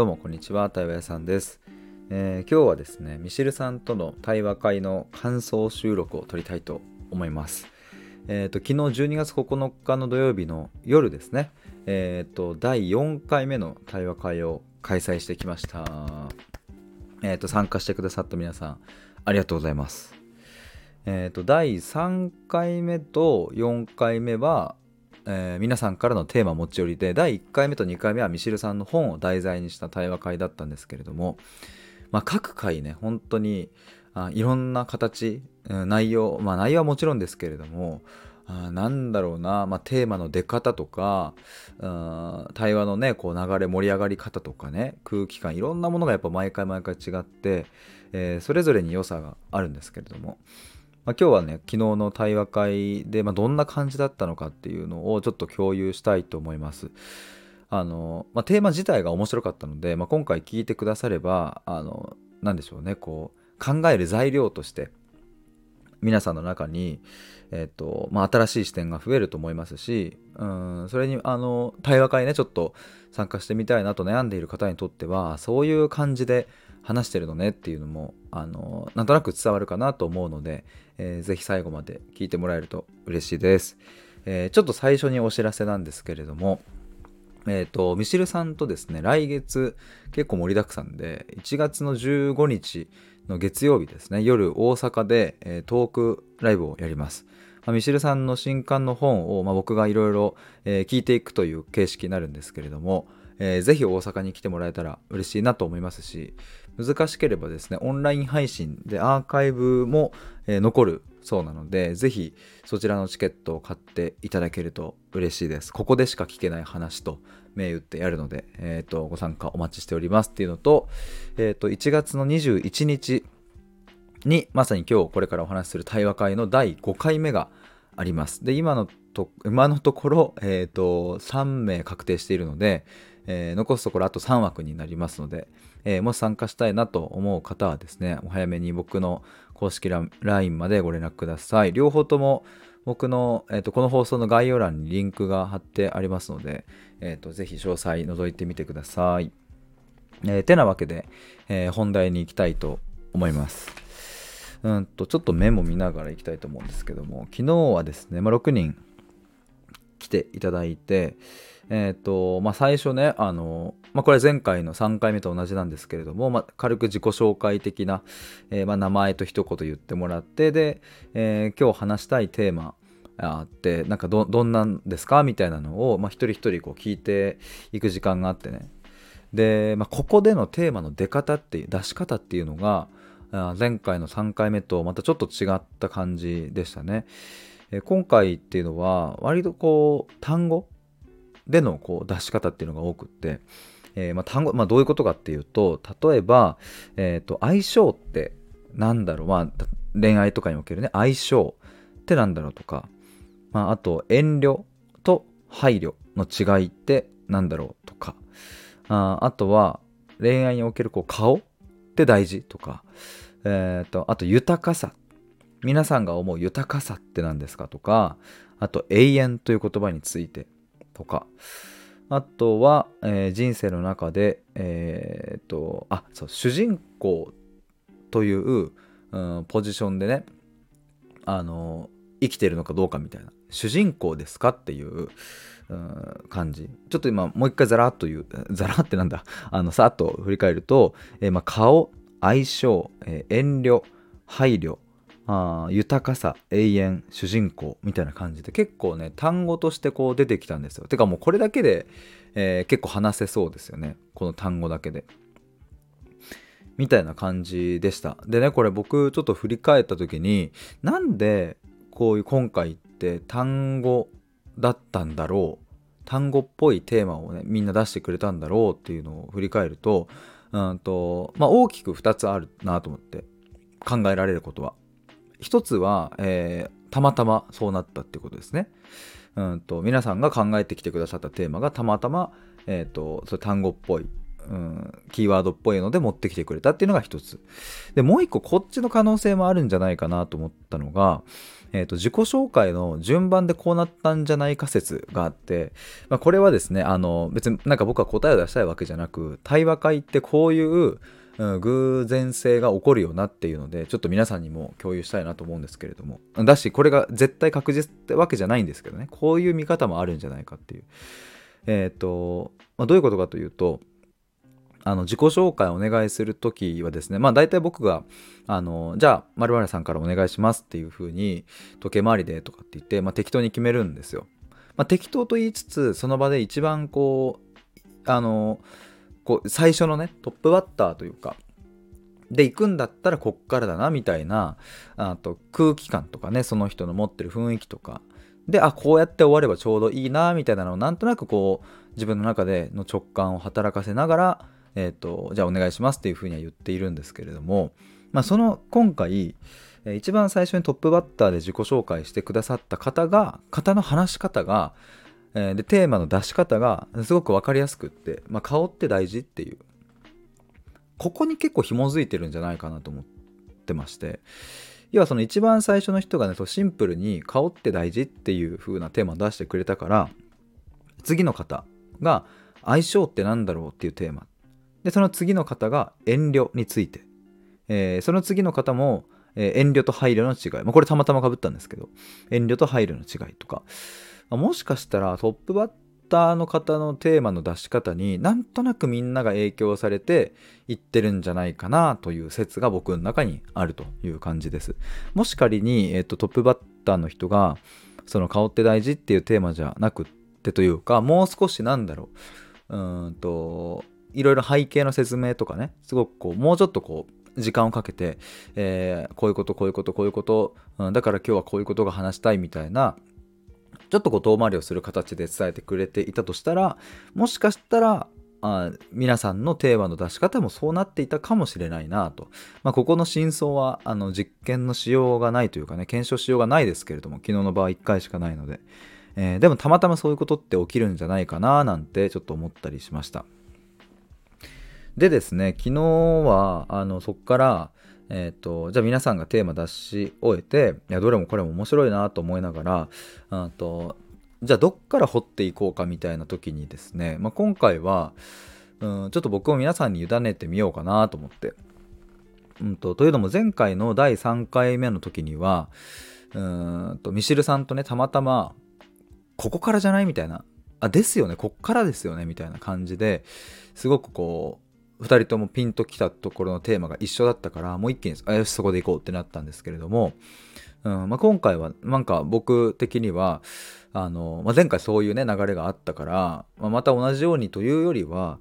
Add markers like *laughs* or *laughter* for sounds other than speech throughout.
どうもこんにちは対話屋さんです、えー、今日はですねミシェルさんとの対話会の感想収録を撮りたいと思います。えっ、ー、と昨日12月9日の土曜日の夜ですね。えっ、ー、と第4回目の対話会を開催してきました。えっ、と参加してくださった皆さんありがとうございます。えっ、と第3回目と4回目はえー、皆さんからのテーマ持ち寄りで第1回目と2回目はミシルさんの本を題材にした対話会だったんですけれども、まあ、各回ね本当にあいろんな形、内容まあ内容はもちろんですけれどもあなんだろうな、まあ、テーマの出方とか、うん、対話のねこう流れ盛り上がり方とかね空気感いろんなものがやっぱ毎回毎回違って、えー、それぞれに良さがあるんですけれどもまあ、今日はね昨日の対話会で、まあ、どんな感じだったのかっていうのをちょっと共有したいと思います。あのまあ、テーマ自体が面白かったので、まあ、今回聞いてくださればあの何でしょうねこう考える材料として皆さんの中に、えーとまあ、新しい視点が増えると思いますしうんそれにあの対話会ねちょっと参加してみたいなと悩んでいる方にとってはそういう感じで話してるのねっていうのもあのなんとなく伝わるかなと思うので、えー、ぜひ最後まで聞いてもらえると嬉しいです、えー、ちょっと最初にお知らせなんですけれどもえっ、ー、とミシルさんとですね来月結構盛りだくさんで1月の15日の月曜日ですね夜大阪で、え、トークライブをやります、ミシルさんの新刊の本を、まあ、僕がいろいろ聞いていくという形式になるんですけれども、えー、ぜひ大阪に来てもらえたら嬉しいなと思いますし、難しければですね、オンライン配信でアーカイブも、えー、残るそうなので、ぜひそちらのチケットを買っていただけると嬉しいです。ここでしか聞けない話と銘打ってやるので、え、ー、と、ご参加お待ちしておりますっていうのと、え、ー、と、1月の21日に、まさに今日これからお話しする対話会の第5回目があります。で、今のと、今のところ、え、ー、と、3名確定しているので、えー、残すところあと3枠になりますので、えー、もし参加したいなと思う方はですね、お早めに僕の公式 LINE までご連絡ください。両方とも僕の、えーと、この放送の概要欄にリンクが貼ってありますので、えーと、ぜひ詳細覗いてみてください。えー、てなわけで、えー、本題に行きたいと思います。うんと、ちょっとメモ見ながら行きたいと思うんですけども、昨日はですね、まあ、6人来ていただいて、えっ、ー、と、まあ、最初ね、あの、まあ、これ前回の3回目と同じなんですけれども、まあ、軽く自己紹介的な、えー、まあ、名前と一言言ってもらって、で、えー、今日話したいテーマ、あってなんかどどんなんですかみたいなのを、まあ、一人一人こう聞いていく時間があってねで、まあ、ここでのテーマの出方っていう出し方っていうのが前回の3回目とまたちょっと違った感じでしたね。今回っていうのは割とこう単語でのこう出し方っていうのが多くって、えー、まあ単語、まあ、どういうことかっていうと例えば、えー、と相性ってなんだろう、まあ、恋愛とかにおけるね相性ってなんだろうとか、まあ、あと遠慮と配慮の違いってなんだろうとかああとは恋愛におけるこう顔って大事とか、えーと、あと豊かさ。皆さんが思う豊かさって何ですかとかあと永遠という言葉について。とか、あとは、えー、人生の中で、えー、っと、あ、そう、主人公という、うん、ポジションでね、あの、生きてるのかどうかみたいな、主人公ですかっていう、うん、感じ。ちょっと今、もう一回ザラッと言う、ザラってなんだ、あの、さっと振り返ると、えー、まあ、顔、相性、え、遠慮、配慮、あ豊かさ永遠主人公みたいな感じで結構ね単語としてこう出てきたんですよ。てかもうこれだけで、えー、結構話せそうですよね。この単語だけで。みたいな感じでした。でねこれ僕ちょっと振り返った時になんでこういう今回って単語だったんだろう。単語っぽいテーマをねみんな出してくれたんだろうっていうのを振り返るとうんとまあ大きく2つあるなと思って考えられることは。一つは、えー、たまたまそうなったってことですね。うんと皆さんが考えてきてくださったテーマがたまたま、えーと、それ単語っぽいうん、キーワードっぽいので持ってきてくれたっていうのが一つ。で、もう一個こっちの可能性もあるんじゃないかなと思ったのが、えーと、自己紹介の順番でこうなったんじゃないか説があって、まあ、これはですねあの別になんか僕は答えを出したいわけじゃなく対話会ってこういう、うん、偶然性が起こるよなっていうのでちょっと皆さんにも共有したいなと思うんですけれどもだしこれが絶対確実ってわけじゃないんですけどねこういう見方もあるんじゃないかっていう。えっ、ー、と、まあ、どういうことかというとあの自己紹介をお願いするときはですね、まあ大体僕が、あの、じゃあ、〇〇さんからお願いしますっていうふうに、時計回りでとかって言って、まあ適当に決めるんですよ。まあ適当と言いつつ、その場で一番こう、あの、こう最初のね、トップバッターというか、で行くんだったらこっからだなみたいなあと空気感とかねその人の持ってる雰囲気とか。であこうやって終わればちょうどいいなみたいなのをなんとなくこう自分の中での直感を働かせながらえーと、じゃあお願いしますっていうふうには言っているんですけれども、まあ、その今回一番最初にトップバッターで自己紹介してくださった方が方の話し方が、えー、でテーマの出し方がすごく分かりやすくって、まあ、顔って大事っていうここに結構紐づいてるんじゃないかなと思ってまして要はその一番最初の人がねシンプルに顔って大事っていう風なテーマを出してくれたから次の方が相性って何だろうっていうテーマで、その次の方が遠慮について。えー、その次の方も、えー、遠慮と配慮の違い。まあ、これたまたまかぶったんですけど、遠慮と配慮の違いとか。もしかしたらトップバッターの方のテーマの出し方になんとなくみんなが影響されていってるんじゃないかなという説が僕の中にあるという感じです。もし仮に、えーと、トップバッターの人がその顔って大事っていうテーマじゃなくってというかもう少しなんだろううんといろいろ背景の説明とかねすごくこうもうちょっとこう時間をかけて、えー、こういうことこういうことこういうこと、うん、だから今日はこういうことが話したいみたいなちょっとこう遠回りをする形で伝えてくれていたとしたらもしかしたらあ皆さんのテーマの出し方もそうなっていたかもしれないなと。まあ、ここの真相はあの実験のしようがないというかね、検証しようがないですけれども、昨日の場合1回しかないので。えー、でもたまたまそういうことって起きるんじゃないかななんてちょっと思ったりしました。でですね、昨日は、あの、そっから、えっ、ー、と、じゃあ皆さんがテーマ出し終えて、いや、どれもこれも面白いなと思いながら、あと、じゃあどっから掘っていこうかみたいな時にですね、まあ、今回は、うん、ちょっと僕も皆さんに委ねてみようかなと思って。うんと、というのも前回の第3回目の時には、うんと、ミシルさんとね、たまたま、ここからじゃないみたいな、あ、ですよね、こっからですよね、みたいな感じですごくこう、2人ともピンときたところのテーマが一緒だったからもう一気にあよしそこで行こうってなったんですけれども、うんまあ、今回はなんか僕的にはあの、まあ、前回そういうね流れがあったから、まあ、また同じようにというよりは、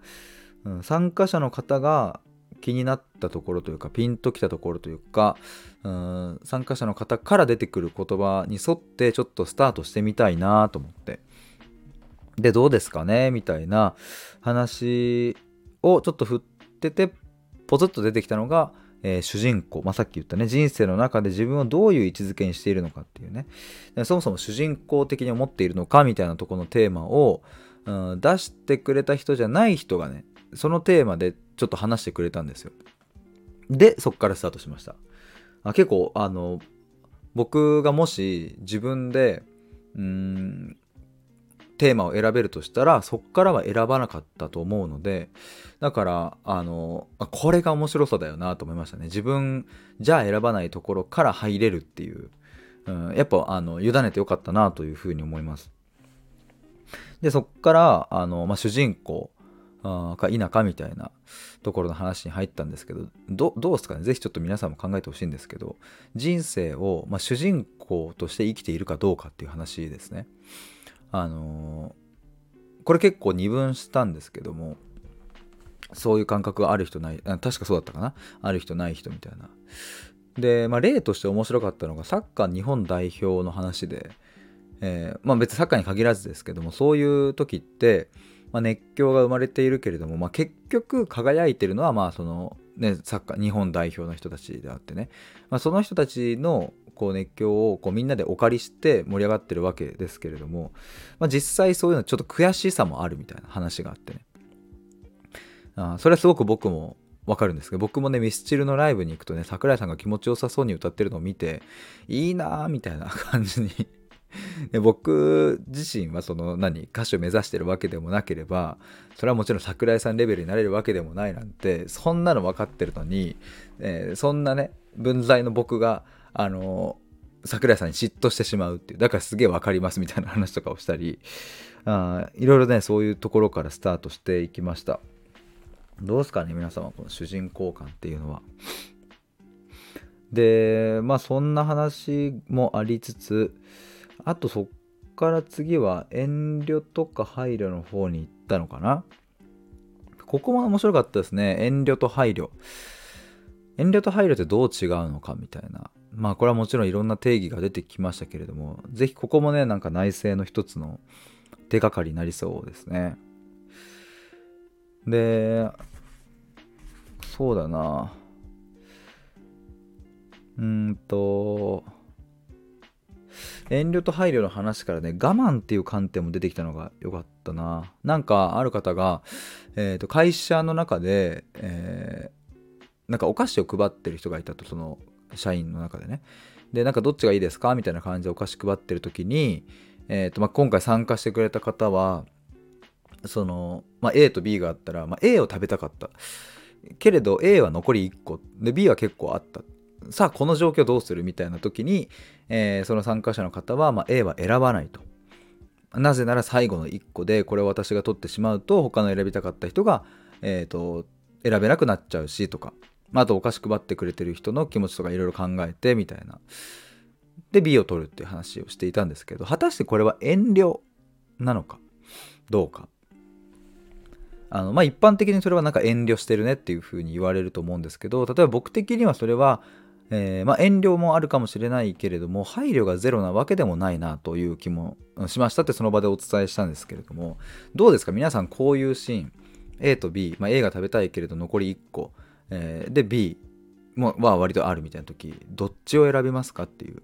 うん、参加者の方が気になったところというかピンときたところというか、うん、参加者の方から出てくる言葉に沿ってちょっとスタートしてみたいなと思って。でどうですかねみたいな話をちょっと振っててポツッと出てきたのが、えー、主人公、まあ、さっき言ったね人生の中で自分をどういう位置づけにしているのかっていうね。そもそも主人公的に思っているのかみたいなとこのテーマを、うん、出してくれた人じゃない人がねそのテーマでちょっと話してくれたんですよ。でそっからスタートしました。あ結構あの僕がもし自分でうんテーマを選べるとしたらそっからは選ばなかったと思うのでだからあのこれが面白さだよなと思いましたね。自分じゃあ選ばないところから入れるっていう、うん、やっぱあの委ねてよかったなというふうに思います。でそっからあの、まあ、主人公か否かみたいなところの話に入ったんですけどどうですかね？是非ちょっと皆さんも考えてほしいんですけど人生を、まあ、主人公として生きているかどうかっていう話ですね。あのー、これ結構二分したんですけどもそういう感覚がある人ない確かそうだったかな？ある人ない人みたいな。で、まあ、例として面白かったのがサッカー日本代表の話で、えー、まあ、別にサッカーに限らずですけどもそういう時って、まあ、熱狂が生まれているけれども、まあ、結局輝いてるのはまあそのね、サッカー日本代表の人たちであってね、まあ、その人たちのこう熱狂をこうみんなでお借りして盛り上がってるわけですけれども、まあ、実際そういうのちょっと悔しさもあるみたいな話があってね。あそれはすごく僕もわかるんですけど僕もねミスチルのライブに行くとね桜井さんが気持ちよさそうに歌ってるのを見ていいなーみたいな感じに。で僕自身はその何歌手を目指してるわけでもなければそれはもちろん桜井さんレベルになれるわけでもないなんてそんなの分かってるのに、えー、そんなね分際の僕があの桜井さんに嫉妬してしまうっていうだからすげえ分かりますみたいな話とかをしたりあいろいろねそういうところからスタートしていきました。どうですかね皆様この主人公感っていうのは。でまあそんな話もありつつあとそっから次は遠慮とか配慮の方に行ったのかな。ここも面白かったですね。遠慮と配慮。遠慮と配慮ってどう違うのかみたいな。まあこれはもちろんいろんな定義が出てきましたけれども是非ここもねなんか内政の一つの手がかりになりそうですね。でそうだな。うんと遠慮と配慮の話からね我慢っていう観点も出てきたのが良かったな。なんかある方が、えー、と会社の中で、えー、なんかお菓子を配ってる人がいたとその社員の中でね。でなんかどっちがいいですかみたいな感じでお菓子配ってる時に、えーとまあ、今回参加してくれた方はその、まあ、A と B があったら、まあ、A を食べたかった。けれど A は残り1個。で B は結構あった。さあこの状況どうするみたいな時に、えー、その参加者の方は、まあ、A は選ばないと。なぜなら最後の1個でこれを私が取ってしまうと他の選びたかった人が、えーと、選べなくなっちゃうしとか、まあ、あとお菓子配ってくれてる人の気持ちとかいろいろ考えてみたいな。で B を取るっていう話をしていたんですけど果たしてこれは遠慮なのか？どうか？あのまあ、一般的にそれはなんか遠慮してるねっていうふうに言われると思うんですけど例えば僕的にはそれはえー、まあ、遠慮もあるかもしれないけれども配慮がゼロなわけでもないなという気もしましたってその場でお伝えしたんですけれどもどうですか？皆さんこういうシーン A と B、まあ、A が食べたいけれど残り1個、えー、で B もは割とあるみたいな時どっちを選びますかっていう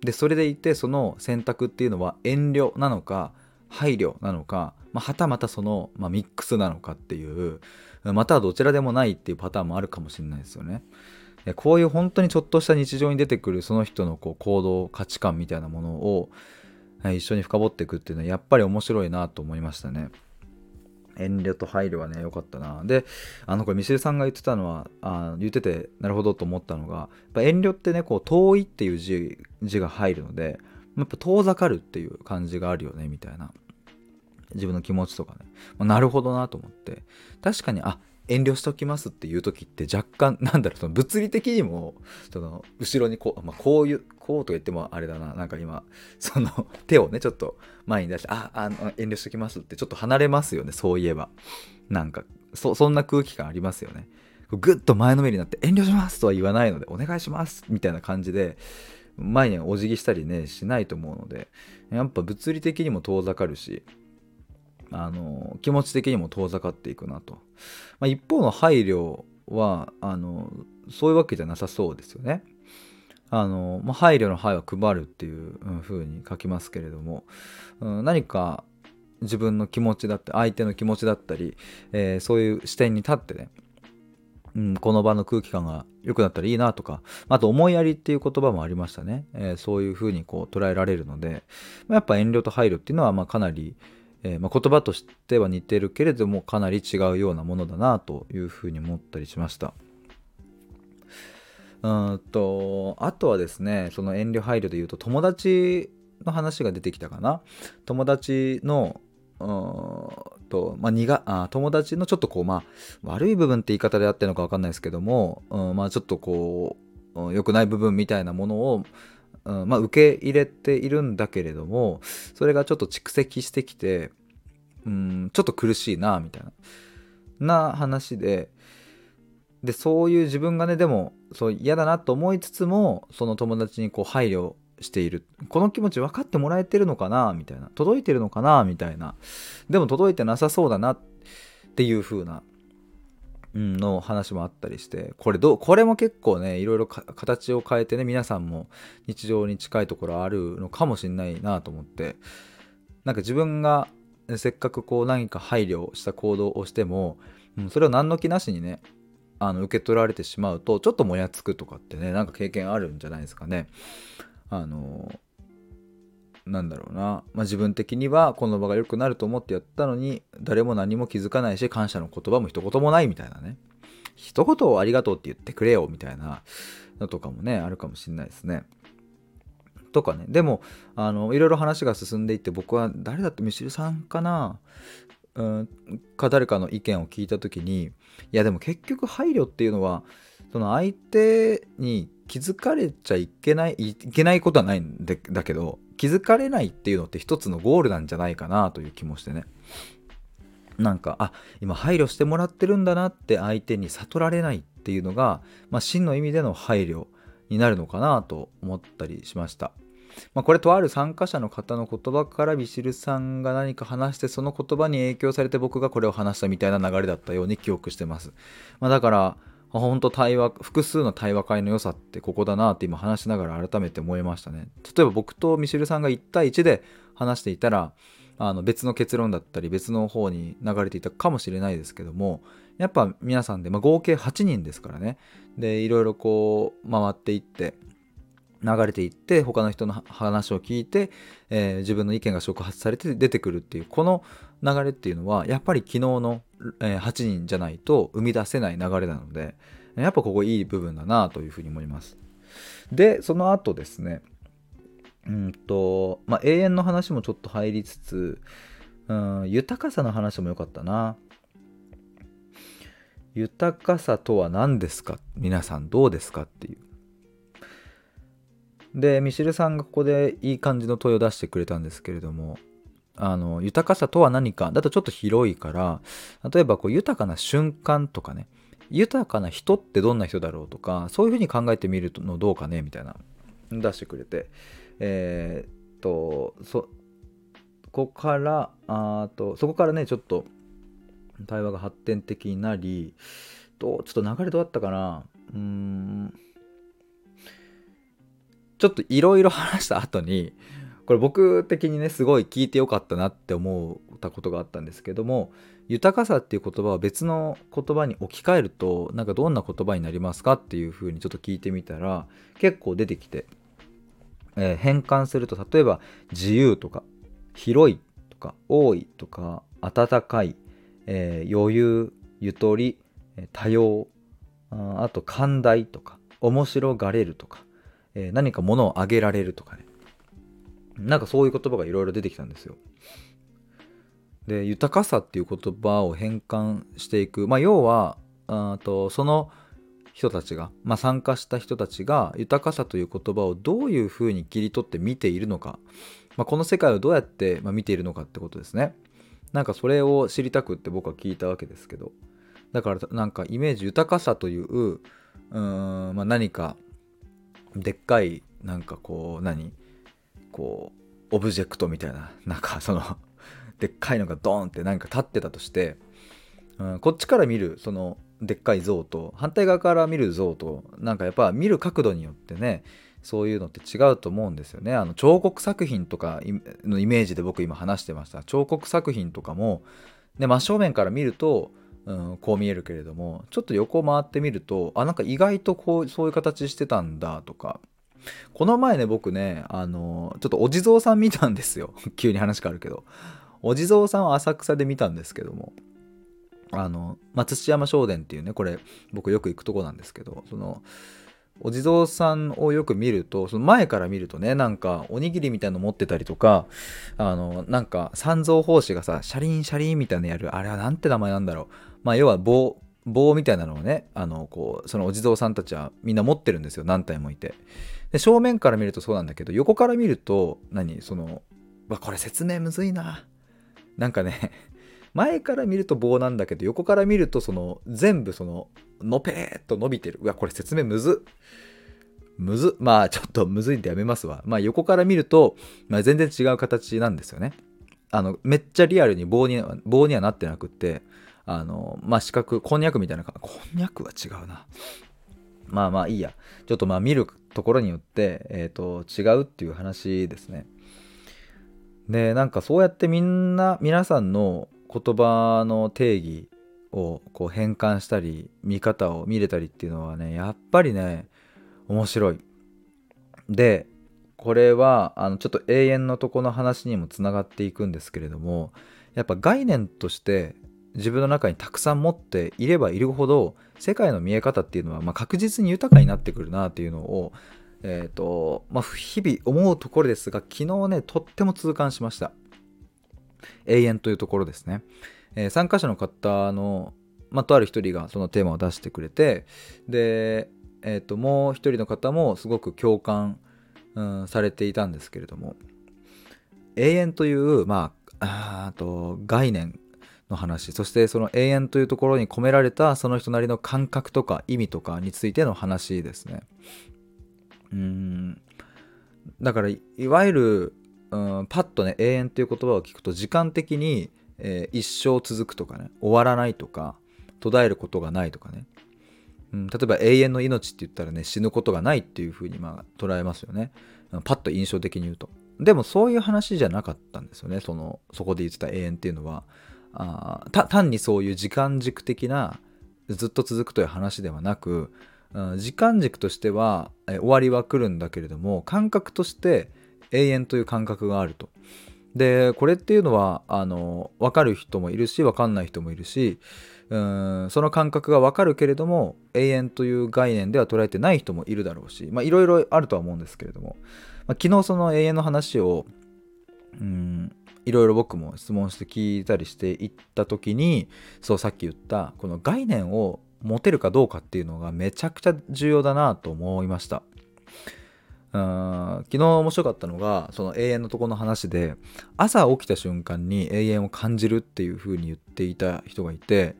でそれでいてその選択っていうのは遠慮なのか配慮なのか、まあ、はたまたその、まあ、ミックスなのかっていうまたはどちらでもないっていうパターンもあるかもしれないですよね。こういう本当にちょっとした日常に出てくるその人のこう行動価値観みたいなものを一緒に深掘っていくっていうのはやっぱり面白いなと思いましたね。遠慮と配慮はね良かったな。であのこれミシェルさんが言ってたのはあ言っててなるほどと思ったのがやっぱ遠慮ってねこう遠いっていう字字が入るのでやっぱ遠ざかるっていう感じがあるよねみたいな。自分の気持ちとかね、まあ、なるほどなと思って。確かにあ遠慮しときますっていう時って若干なんだろうその物理的にもその後ろにこう,、まあ、こういうこうと言ってもあれだな。なんか今 *laughs* その手をねちょっと前に出してああの遠慮しときますってちょっと離れますよね。そういえば。なんかそそんな空気感ありますよね。ぐっと前のめりになって遠慮しますとは言わないのでお願いしますみたいな感じで前にお辞儀したりねしないと思うのでやっぱ物理的にも遠ざかるしあの気持ち的にも遠ざかっていくなと、まあ、一方の配慮はあのそういうわけじゃなさそうですよね。あのまあ、配慮の配は配るっていう風に書きますけれども、うん、何か自分の気持ちだった相手の気持ちだったり、えー、そういう視点に立ってね、うん、この場の空気感が良くなったらいいなとかあと思いやりっていう言葉もありましたね、えー、そういう風にこう捉えられるので、まあ、やっぱ遠慮と配慮っていうのはまあかなりえー、まあ、言葉としては似てるけれどもかなり違うようなものだなというふうに思ったりしました。うんとあとはですねその遠慮配慮で言うと友達の話が出てきたかな？友達のうんと、まあ、苦あ友達のちょっとこうまあ悪い部分って言い方であってるのか分かんないですけども、うん、まあちょっとこう良くない部分みたいなものをうんまあ、受け入れているんだけれどもそれがちょっと蓄積してきてうんちょっと苦しいなみたいなな話ででそういう自分がねでもそう嫌だなと思いつつもその友達にこう配慮している。この気持ち分かってもらえてるのかなみたいな。届いてるのかなみたいな。でも届いてなさそうだなっていう風なの話もあったりして。これどこれも結構ねいろいろ形を変えてね皆さんも日常に近いところあるのかもしれないなと思って。なんか自分がせっかくこう何か配慮した行動をしてもうん、それを何の気なしにねあの受け取られてしまうとちょっともやつくとかってねなんか経験あるんじゃないですかね。あのなんだろうな、まあ、自分的にはこの場が良くなると思ってやったのに誰も何も気づかないし感謝の言葉も一言もないみたいなね一言をありがとうって言ってくれよみたいなのとかもねあるかもしんないですね。とかねでもあのいろいろ話が進んでいって僕は誰だってミシルさんかなうんか誰かの意見を聞いた時にいやでも結局配慮っていうのはその相手に気づかれちゃいけないいけないことはないんだけど気づかれないっていうのって一つのゴールなんじゃないかなという気もしてねなんかあ今配慮してもらってるんだなって相手に悟られないっていうのが、まあ、真の意味での配慮になるのかなと思ったりしました。まあ、これとある参加者の方の言葉からビシルさんが何か話してその言葉に影響されて僕がこれを話したみたいな流れだったように記憶してます。まあ、だから本当対話複数の対話会の良さってここだなって今話しながら改めて思いましたね。例えば僕とミシルさんが1対1で話していたらあの別の結論だったり別の方に流れていたかもしれないですけどもやっぱ皆さんで、まあ、合計8人ですからねでいろいろこう回っていって流れていって他の人の話を聞いて、えー、自分の意見が触発されて出てくるっていうこの流れっていうのはやっぱり昨日の、え、8人じゃないと生み出せない流れなのでやっぱここいい部分だなというふうに思います。でその後ですねうんと、まあ、永遠の話もちょっと入りつつ、うん、豊かさの話も良かったな。豊かさとは何ですか？皆さんどうですか？っていう。で、ミシルさんがここでいい感じの問いを出してくれたんですけれども、あの、豊かさとは何か？だとちょっと広いから、例えばこう豊かな瞬間とかね、豊かな人ってどんな人だろうとか、そういうふうに考えてみるのどうかねみたいな、出してくれて。えー、っとそこからあとそこからねちょっと対話が発展的になりとちょっと流れどうだったかな？うーんちょっといろいろ話した後にこれ僕的にねすごい聞いてよかったなって思ったことがあったんですけども豊かさっていう言葉を別の言葉に置き換えるとなんかどんな言葉になりますかっていうふうにちょっと聞いてみたら結構出てきてえー、変換すると例えば自由とか広いとか多いとか温かい、えー、余裕ゆとり多様あと寛大とか面白がれるとか、えー、何か物をあげられるとかねなんかそういう言葉がいろいろ出てきたんですよ。で豊かさっていう言葉を変換していくまあ要はあとその人たちが、まあ、参加した人たちが豊かさという言葉をどういうふうに切り取って見ているのか、まあ、この世界をどうやって見ているのかってことですね。なんかそれを知りたくって僕は聞いたわけですけどだからなんかイメージ豊かさといううーん、まあ、何かでっかいなんかこう何？こうオブジェクトみたいななんかそのでっかいのがドーンってなんか立ってたとして、うん、こっちから見るそのでっかい像と反対側から見る像となんかやっぱ見る角度によってねそういうのって違うと思うんですよね。あの彫刻作品とかのイメージで僕今話してました。彫刻作品とかも、ね、真正面から見ると、うん、こう見えるけれどもちょっと横回ってみるとあなんか意外とこうそういう形してたんだとか。この前ね僕ねあのちょっとお地蔵さん見たんですよ。*laughs* 急に話変わるけど。お地蔵さんは浅草で見たんですけども。あの、ま、土山商店っていうねこれ僕よく行くとこなんですけどそのお地蔵さんをよく見るとその前から見るとねなんかおにぎりみたいの持ってたりとかあのなんか三蔵法師がさシャリンシャリンみたいなやるあれはなんて名前なんだろう。まあ要は棒棒みたいなのをねあのこうそのお地蔵さんたちはみんな持ってるんですよ。何体もいて。で正面から見るとそうなんだけど横から見ると何そのわこれ説明むずいな。なんかね前から見ると棒なんだけど横から見るとその全部そののぺーっと伸びてる。うわこれ説明むずむずまあちょっとむずいんでやめますわ。まあ横から見ると、まあ、全然違う形なんですよね。あのめっちゃリアルに棒に棒にはなってなくってあのまあ四角こんにゃくみたいなこんにゃくは違うな。まあまあいいや。ちょっとまあ見るところによって、えーと違うっていう話ですね。でなんかそうやってみんな皆さんの言葉の定義をこう変換したり見方を見れたりっていうのはねやっぱりね面白い。でこれはあのちょっと永遠のとこの話にもつながっていくんですけれどもやっぱ概念として自分の中にたくさん持っていればいるほど世界の見え方っていうのは、まあ、確実に豊かになってくるなっていうのを、えーとまあ、日々思うところですが昨日ねとっても痛感しました永遠というところですね、えー、参加者の方の、まあ、とある一人がそのテーマを出してくれてで、えー、ともう一人の方もすごく共感、うん、されていたんですけれども永遠という、まあ、あと概念の話そしてその永遠というところに込められたその人なりの感覚とか意味とかについての話ですね。うん。だからいわゆる、うん、パッとね永遠という言葉を聞くと時間的に、えー、一生続くとかね終わらないとか途絶えることがないとかね、うん、例えば永遠の命って言ったらね死ぬことがないっていうふうにまあ捉えますよね。パッと印象的に言うと。でもそういう話じゃなかったんですよね。そのそこで言ってた永遠っていうのは。あ単にそういう時間軸的なずっと続くという話ではなく時間軸としては終わりは来るんだけれども感覚として永遠という感覚があると。でこれっていうのはあの分かる人もいるし分かんない人もいるしうんその感覚が分かるけれども永遠という概念では捉えてない人もいるだろうしいろいろあるとは思うんですけれども、まあ、昨日その永遠の話をうんいろいろ僕も質問して聞いたりしていった時にそうさっき言ったこの概念を持てるかどうかっていうのがめちゃくちゃ重要だなと思いました昨日面白かったのがその永遠のとこの話で朝起きた瞬間に永遠を感じるっていう風に言っていた人がいて、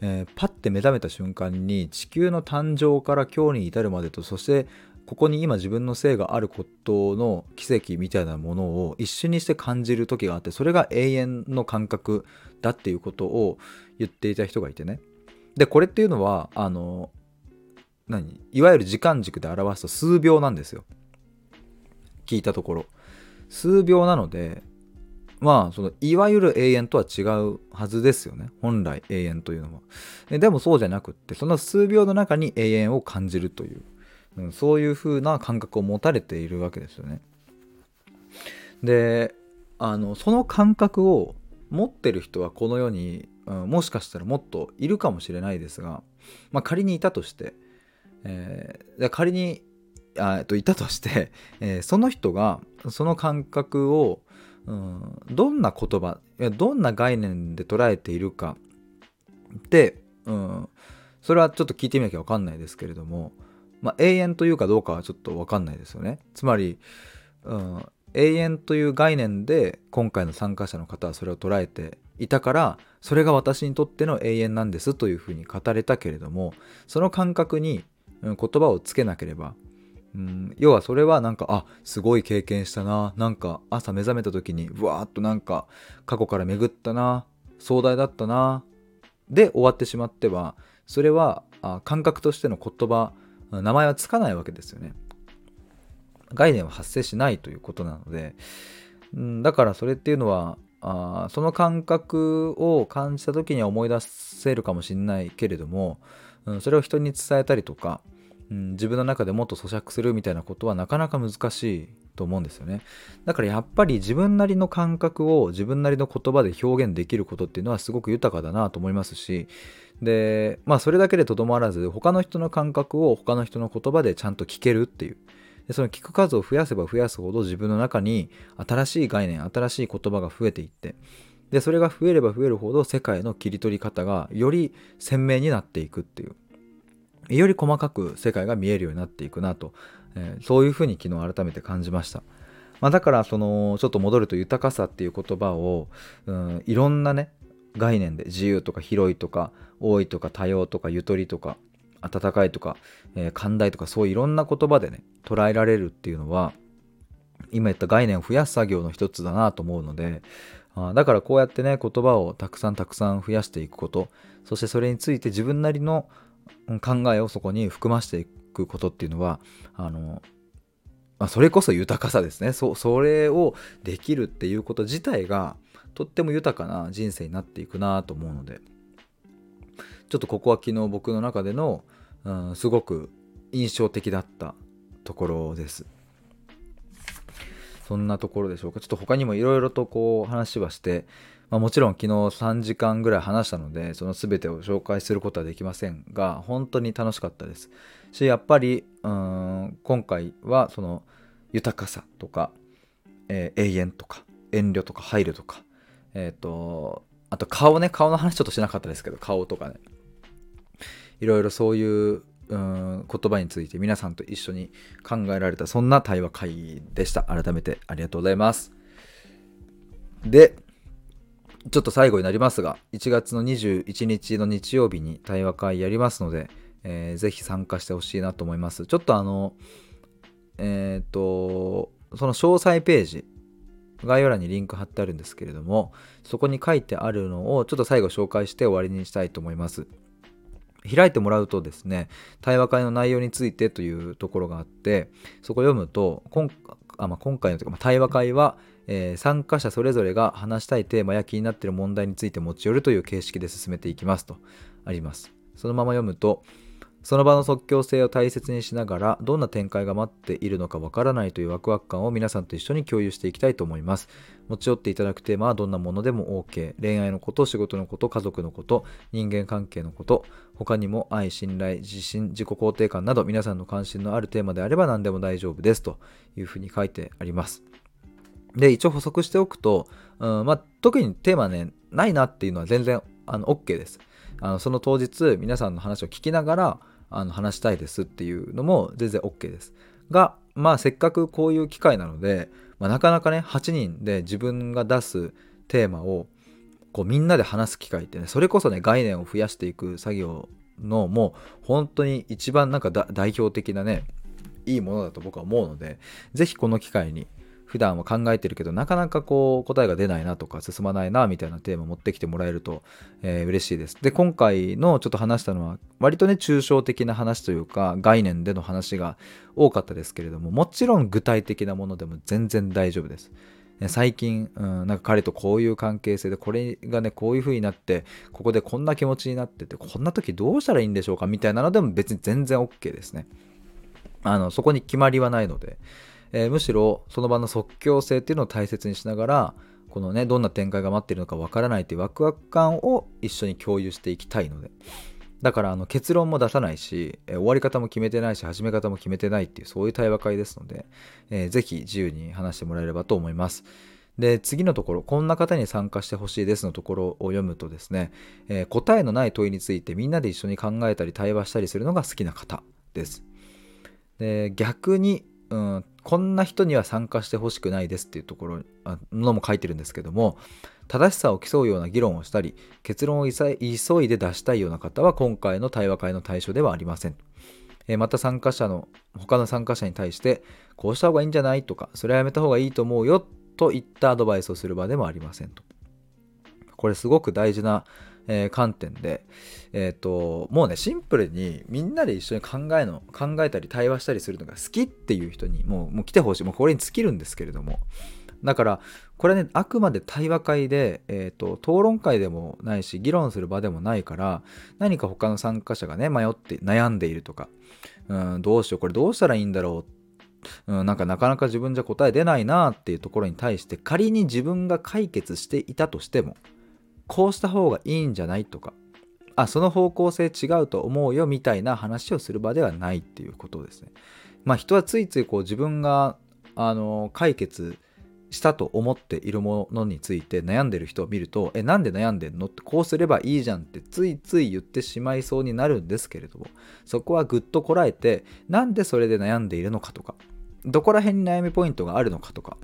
えー、パッて目覚めた瞬間に地球の誕生から今日に至るまでとそしてここに今自分の性があることの奇跡みたいなものを一瞬にして感じる時があってそれが永遠の感覚だっていうことを言っていた人がいてね。でこれっていうのはあの何？いわゆる時間軸で表すと数秒なんですよ。聞いたところ。数秒なのでまあそのいわゆる永遠とは違うはずですよね。本来永遠というのは。でもそうじゃなくってその数秒の中に永遠を感じるという。うん、そういう風な感覚を持たれているわけですよね。であのその感覚を持ってる人はこの世に、うん、もしかしたらもっといるかもしれないですが、まあ、仮にいたとして、えー、仮にあといたとして、*laughs* えー、その人がその感覚を、うん、どんな言葉どんな概念で捉えているかって、うん、それはちょっと聞いてみなきゃ分かんないですけれども、まあ、永遠というかどうかはちょっと分かんないですよね。つまり、うん、永遠という概念で今回の参加者の方はそれを捉えていたからそれが私にとっての永遠なんですというふうに語れたけれどもその感覚に、言葉をつけなければ、うん、要はそれはなんかあすごい経験したな。なんか朝目覚めた時にうわーっとなんか過去から巡ったな。壮大だったな。で終わってしまってはそれはあ感覚としての言葉名前はつかないわけですよね。概念は発生しないということなので、うんだからそれっていうのはあその感覚を感じた時には思い出せるかもしれないけれども、うん、それを人に伝えたりとか、うん、自分の中でもっと咀嚼するみたいなことはなかなか難しいと思うんですよね。だからやっぱり自分なりの感覚を自分なりの言葉で表現できることっていうのはすごく豊かだなと思いますしでまあそれだけでとどまらず他の人の感覚を他の人の言葉でちゃんと聞けるっていう。でその聞く数を増やせば増やすほど自分の中に新しい概念新しい言葉が増えていってでそれが増えれば増えるほど世界の切り取り方がより鮮明になっていくっていう。より細かく世界が見えるようになっていくなと、えー、そういうふうに昨日改めて感じました。まあ、だからそのちょっと戻ると豊かさっていう言葉を、うん、いろんなね概念で自由とか広いとか多いとか多様とかゆとりとか温かいとか、えー、寛大とかそういろんな言葉でね捉えられるっていうのは今言った概念を増やす作業の一つだなと思うのであだからこうやってね言葉をたくさんたくさん増やしていくことそしてそれについて自分なりの考えをそこに含ましていくことっていうのはあのまあ、それこそ豊かさですね。そそれをできるっていうこと自体がとっても豊かな人生になっていくなと思うので。ちょっとここは昨日僕の中での、うん、すごく印象的だったところです。そんなところでしょうか。ちょっと他にもいろいろとこう話はして、まあ、もちろん昨日3時間ぐらい話したのでその全てを紹介することはできませんが本当に楽しかったです。しやっぱりうん今回はその豊かさとか、えー、永遠とか遠慮とか配慮とかえっ、ー、とあと顔ね顔の話ちょっとしなかったですけど顔とかね。いろいろそういううん言葉について皆さんと一緒に考えられたそんな対話会でした。改めてありがとうございます。でちょっと最後になりますが1月の21日の日曜日に対話会やりますので、えー、ぜひ参加してほしいなと思います。ちょっとあのえっ、ー、とその詳細ページ概要欄にリンク貼ってあるんですけれどもそこに書いてあるのをちょっと最後紹介して終わりにしたいと思います。開いてもらうとですね対話会の内容についてというところがあってそこ読むと今あ、まあ、今回のというか、まあ、対話会は、えー、参加者それぞれが話したいテーマや気になっている問題について持ち寄るという形式で進めていきますとあります。そのまま読むとその場の即興性を大切にしながらどんな展開が待っているのかわからないというワクワク感を皆さんと一緒に共有していきたいと思います。持ち寄っていただくテーマはどんなものでも OK 恋愛のこと仕事のこと家族のこと人間関係のこと他にも愛信頼自信自己肯定感など皆さんの関心のあるテーマであれば何でも大丈夫ですというふうに書いてあります。で一応補足しておくと、うんまあ、特にテーマねないなっていうのは全然あの OK ですあのその当日皆さんの話を聞きながらあの話したいですっていうのも全然 OK です。が、まあせっかくこういう機会なので、まあ、なかなかね、8人で自分が出すテーマをこうみんなで話す機会ってね、それこそね、概念を増やしていく作業のもう本当に一番なんか代表的なね、いいものだと僕は思うので、ぜひこの機会に普段は考えてるけどなかなかこう答えが出ないなとか進まないなみたいなテーマ持ってきてもらえると、えー、嬉しいです。で今回のちょっと話したのは割とね抽象的な話というか概念での話が多かったですけれどももちろん具体的なものでも全然大丈夫です。最近、うん、なんか彼とこういう関係性でこれがねこういう風になってここでこんな気持ちになっててこんな時どうしたらいいんでしょうかみたいなのでも別に全然 OK ですね。あのそこに決まりはないので。えー、むしろその場の即興性っていうのを大切にしながらこのねどんな展開が待ってるのかわからないっていうワクワク感を一緒に共有していきたいので。だからあの結論も出さないし、えー、終わり方も決めてないし始め方も決めてないっていうそういう対話会ですので、えー、ぜひ自由に話してもらえればと思います。で次のところこんな方に参加してほしいですのところを読むとですね、えー、答えのない問いについてみんなで一緒に考えたり対話したりするのが好きな方です。で逆にうん、こんな人には参加してほしくないですっていうところのも書いてるんですけども正しさを競うような議論をしたり結論を急いで出したいような方は今回の対話会の対象ではありません。また参加者の他の参加者に対してこうした方がいいんじゃないとかそれはやめた方がいいと思うよといったアドバイスをする場でもありませんと。これすごく大事なえー、観点で、えーと、もうねシンプルにみんなで一緒に考えの考えたり対話したりするのが好きっていう人にもうもう来てほしい。もうこれに尽きるんですけれども。だからこれねあくまで対話会で、えーと、討論会でもないし議論する場でもないから何か他の参加者がね迷って悩んでいるとかうんどうしようこれどうしたらいいんだろううん、なんかなかなか自分じゃ答え出ないなっていうところに対して仮に自分が解決していたとしてもこうした方がいいんじゃないとかあその方向性違うと思うよみたいな話をする場ではないっていうことですね。まあ人はついついこう自分があの解決したと思っているものについて悩んでる人を見るとえなんで悩んでんのってこうすればいいじゃんってついつい言ってしまいそうになるんですけれどもそこはぐっとこらえてなんでそれで悩んでいるのかとかどこら辺に悩みポイントがあるのかとか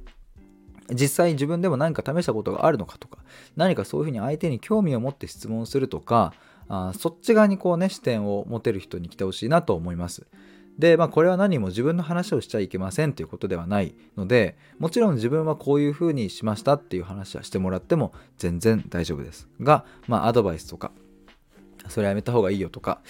実際自分でも何か試したことがあるのかとか何かそういうふうに相手に興味を持って質問するとかあそっち側にこうね視点を持てる人に来てほしいなと思います。で、まあこれは何も自分の話をしちゃいけませんということではないので、もちろん自分はこういうふうにしましたっていう話はしてもらっても全然大丈夫です。が、まあアドバイスとか、それやめた方がいいよとか、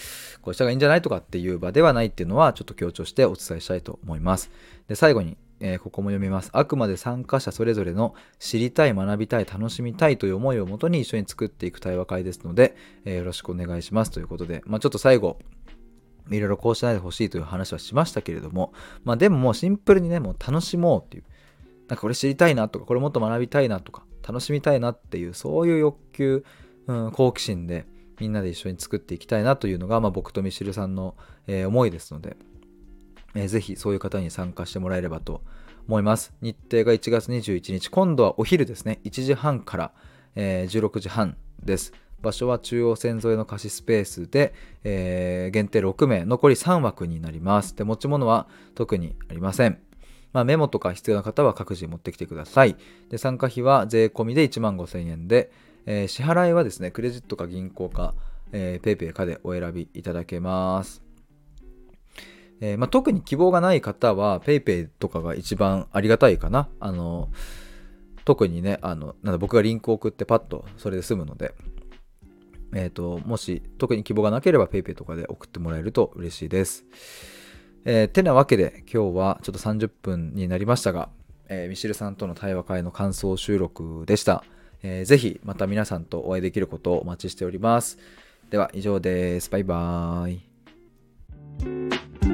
こうした方がいいんじゃないとかっていう場ではないっていうのはちょっと強調してお伝えしたいと思います。で、最後にえー、ここも読みます。あくまで参加者それぞれの知りたい、学びたい、楽しみたいという思いをもとに一緒に作っていく対話会ですので、えー、よろしくお願いしますということで、まあ、ちょっと最後、いろいろこうしないでほしいという話はしましたけれども、まあでももうシンプルにね、もう楽しもうっていう、なんかこれ知りたいなとか、これもっと学びたいなとか、楽しみたいなっていう、そういう欲求、うん、好奇心でみんなで一緒に作っていきたいなというのが、まあ、僕とミシルさんの、えー、思いですので、えー、ぜひそういう方に参加してもらえればと思います。日程が1月21日、今度はお昼ですね、1時半から、えー、16時半です。場所は中央線沿いの貸しスペースで、えー、限定6名、残り3枠になります。で、持ち物は特にありません。まあ、メモとか必要な方は各自持ってきてください。で、参加費は税込みで1万5000円で、えー、支払いはですね、クレジットか銀行か、えー、ペイペイかでお選びいただけます。えー、まあ、特に希望がない方は PayPay とかが一番ありがたいかな。あの特にね、あのなんだ僕がリンクを送ってパッとそれで済むので、えーと、もし特に希望がなければ PayPay とかで送ってもらえると嬉しいです。えー、てなわけで今日はちょっと30分になりましたが、えー、ミシルさんとの対話会の感想収録でした。えー、ぜひまた皆さんとお会いできることをお待ちしております。では以上です。バイバーイ。